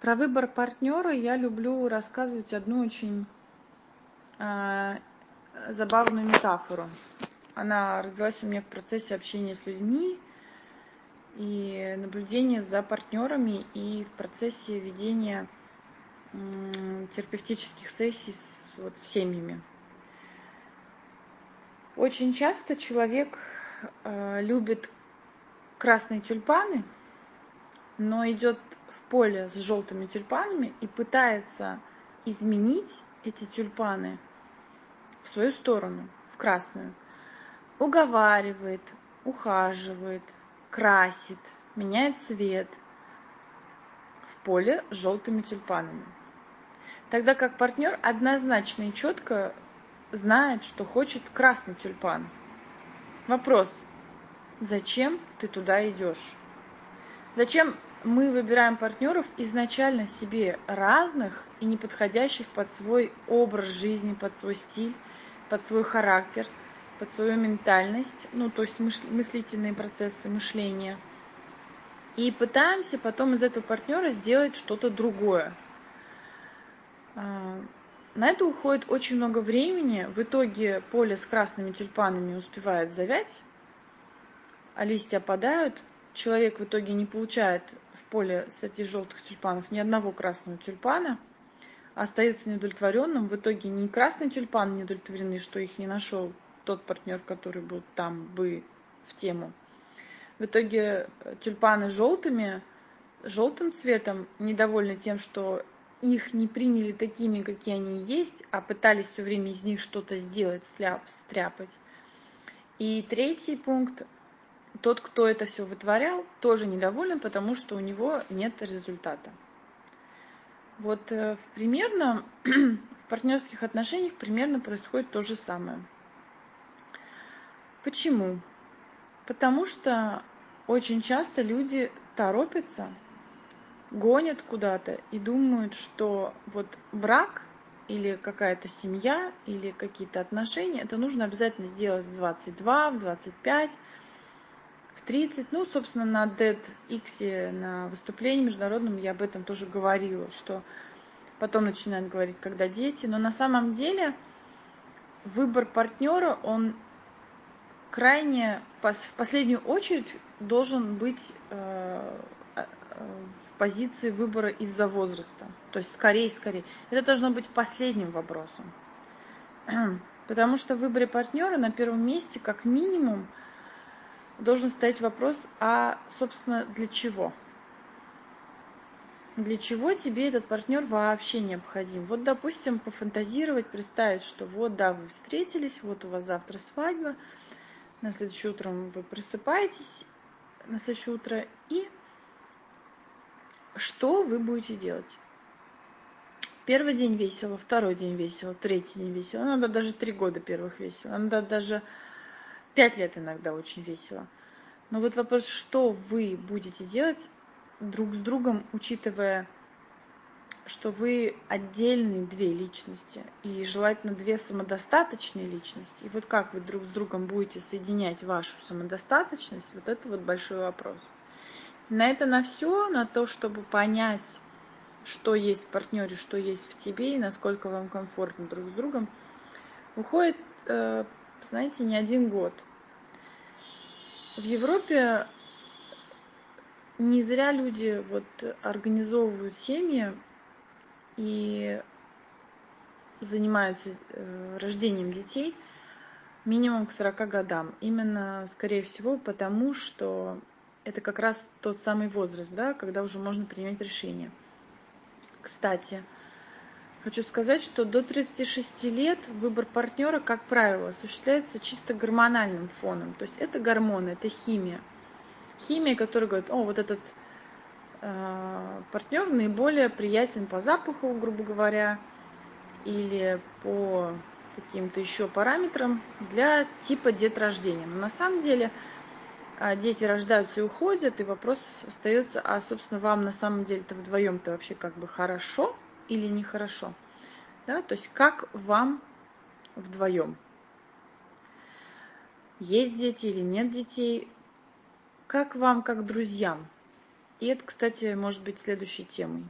Про выбор партнера я люблю рассказывать одну очень э, забавную метафору. Она родилась у меня в процессе общения с людьми и наблюдения за партнерами и в процессе ведения э, терапевтических сессий с вот, семьями. Очень часто человек э, любит красные тюльпаны, но идет поле с желтыми тюльпанами и пытается изменить эти тюльпаны в свою сторону, в красную. Уговаривает, ухаживает, красит, меняет цвет в поле с желтыми тюльпанами. Тогда как партнер однозначно и четко знает, что хочет красный тюльпан. Вопрос, зачем ты туда идешь? Зачем мы выбираем партнеров изначально себе разных и не подходящих под свой образ жизни, под свой стиль, под свой характер, под свою ментальность, ну, то есть мыслительные процессы мышления. И пытаемся потом из этого партнера сделать что-то другое. А, на это уходит очень много времени. В итоге поле с красными тюльпанами успевает завять, а листья опадают. Человек в итоге не получает поле среди желтых тюльпанов ни одного красного тюльпана, остается неудовлетворенным. В итоге ни красный тюльпан не удовлетворены, что их не нашел тот партнер, который был там бы в тему. В итоге э, тюльпаны желтыми, желтым цветом недовольны тем, что их не приняли такими, какие они есть, а пытались все время из них что-то сделать, стряпать. И третий пункт тот, кто это все вытворял, тоже недоволен, потому что у него нет результата. Вот э, примерно в партнерских отношениях примерно происходит то же самое. Почему? Потому что очень часто люди торопятся, гонят куда-то и думают, что вот брак или какая-то семья или какие-то отношения, это нужно обязательно сделать в 22, в 25, в 30. Ну, собственно, на TEDx, на выступлении международном я об этом тоже говорила, что потом начинают говорить, когда дети. Но на самом деле выбор партнера, он крайне, в последнюю очередь, должен быть э, э, в позиции выбора из-за возраста. То есть скорее, скорее. Это должно быть последним вопросом. Потому что в выборе партнера на первом месте, как минимум, должен стоять вопрос, а, собственно, для чего? Для чего тебе этот партнер вообще необходим? Вот, допустим, пофантазировать, представить, что вот, да, вы встретились, вот у вас завтра свадьба, на следующее утро вы просыпаетесь, на следующее утро, и что вы будете делать? Первый день весело, второй день весело, третий день весело. Надо даже три года первых весело. Надо даже Пять лет иногда очень весело. Но вот вопрос, что вы будете делать друг с другом, учитывая, что вы отдельные две личности и желательно две самодостаточные личности. И вот как вы друг с другом будете соединять вашу самодостаточность, вот это вот большой вопрос. На это на все, на то, чтобы понять, что есть в партнере, что есть в тебе и насколько вам комфортно друг с другом, уходит э, знаете, не один год. В Европе не зря люди вот организовывают семьи и занимаются э, рождением детей минимум к 40 годам. Именно, скорее всего, потому что это как раз тот самый возраст, да, когда уже можно принять решение. Кстати, Хочу сказать, что до 36 лет выбор партнера, как правило, осуществляется чисто гормональным фоном. То есть это гормоны, это химия. Химия, которая говорит, о, вот этот э, партнер наиболее приятен по запаху, грубо говоря, или по каким-то еще параметрам для типа деторождения. Но на самом деле э, дети рождаются и уходят, и вопрос остается, а, собственно, вам на самом деле-то вдвоем-то вообще как бы хорошо – или нехорошо. Да? То есть как вам вдвоем. Есть дети или нет детей, как вам, как друзьям. И это, кстати, может быть следующей темой.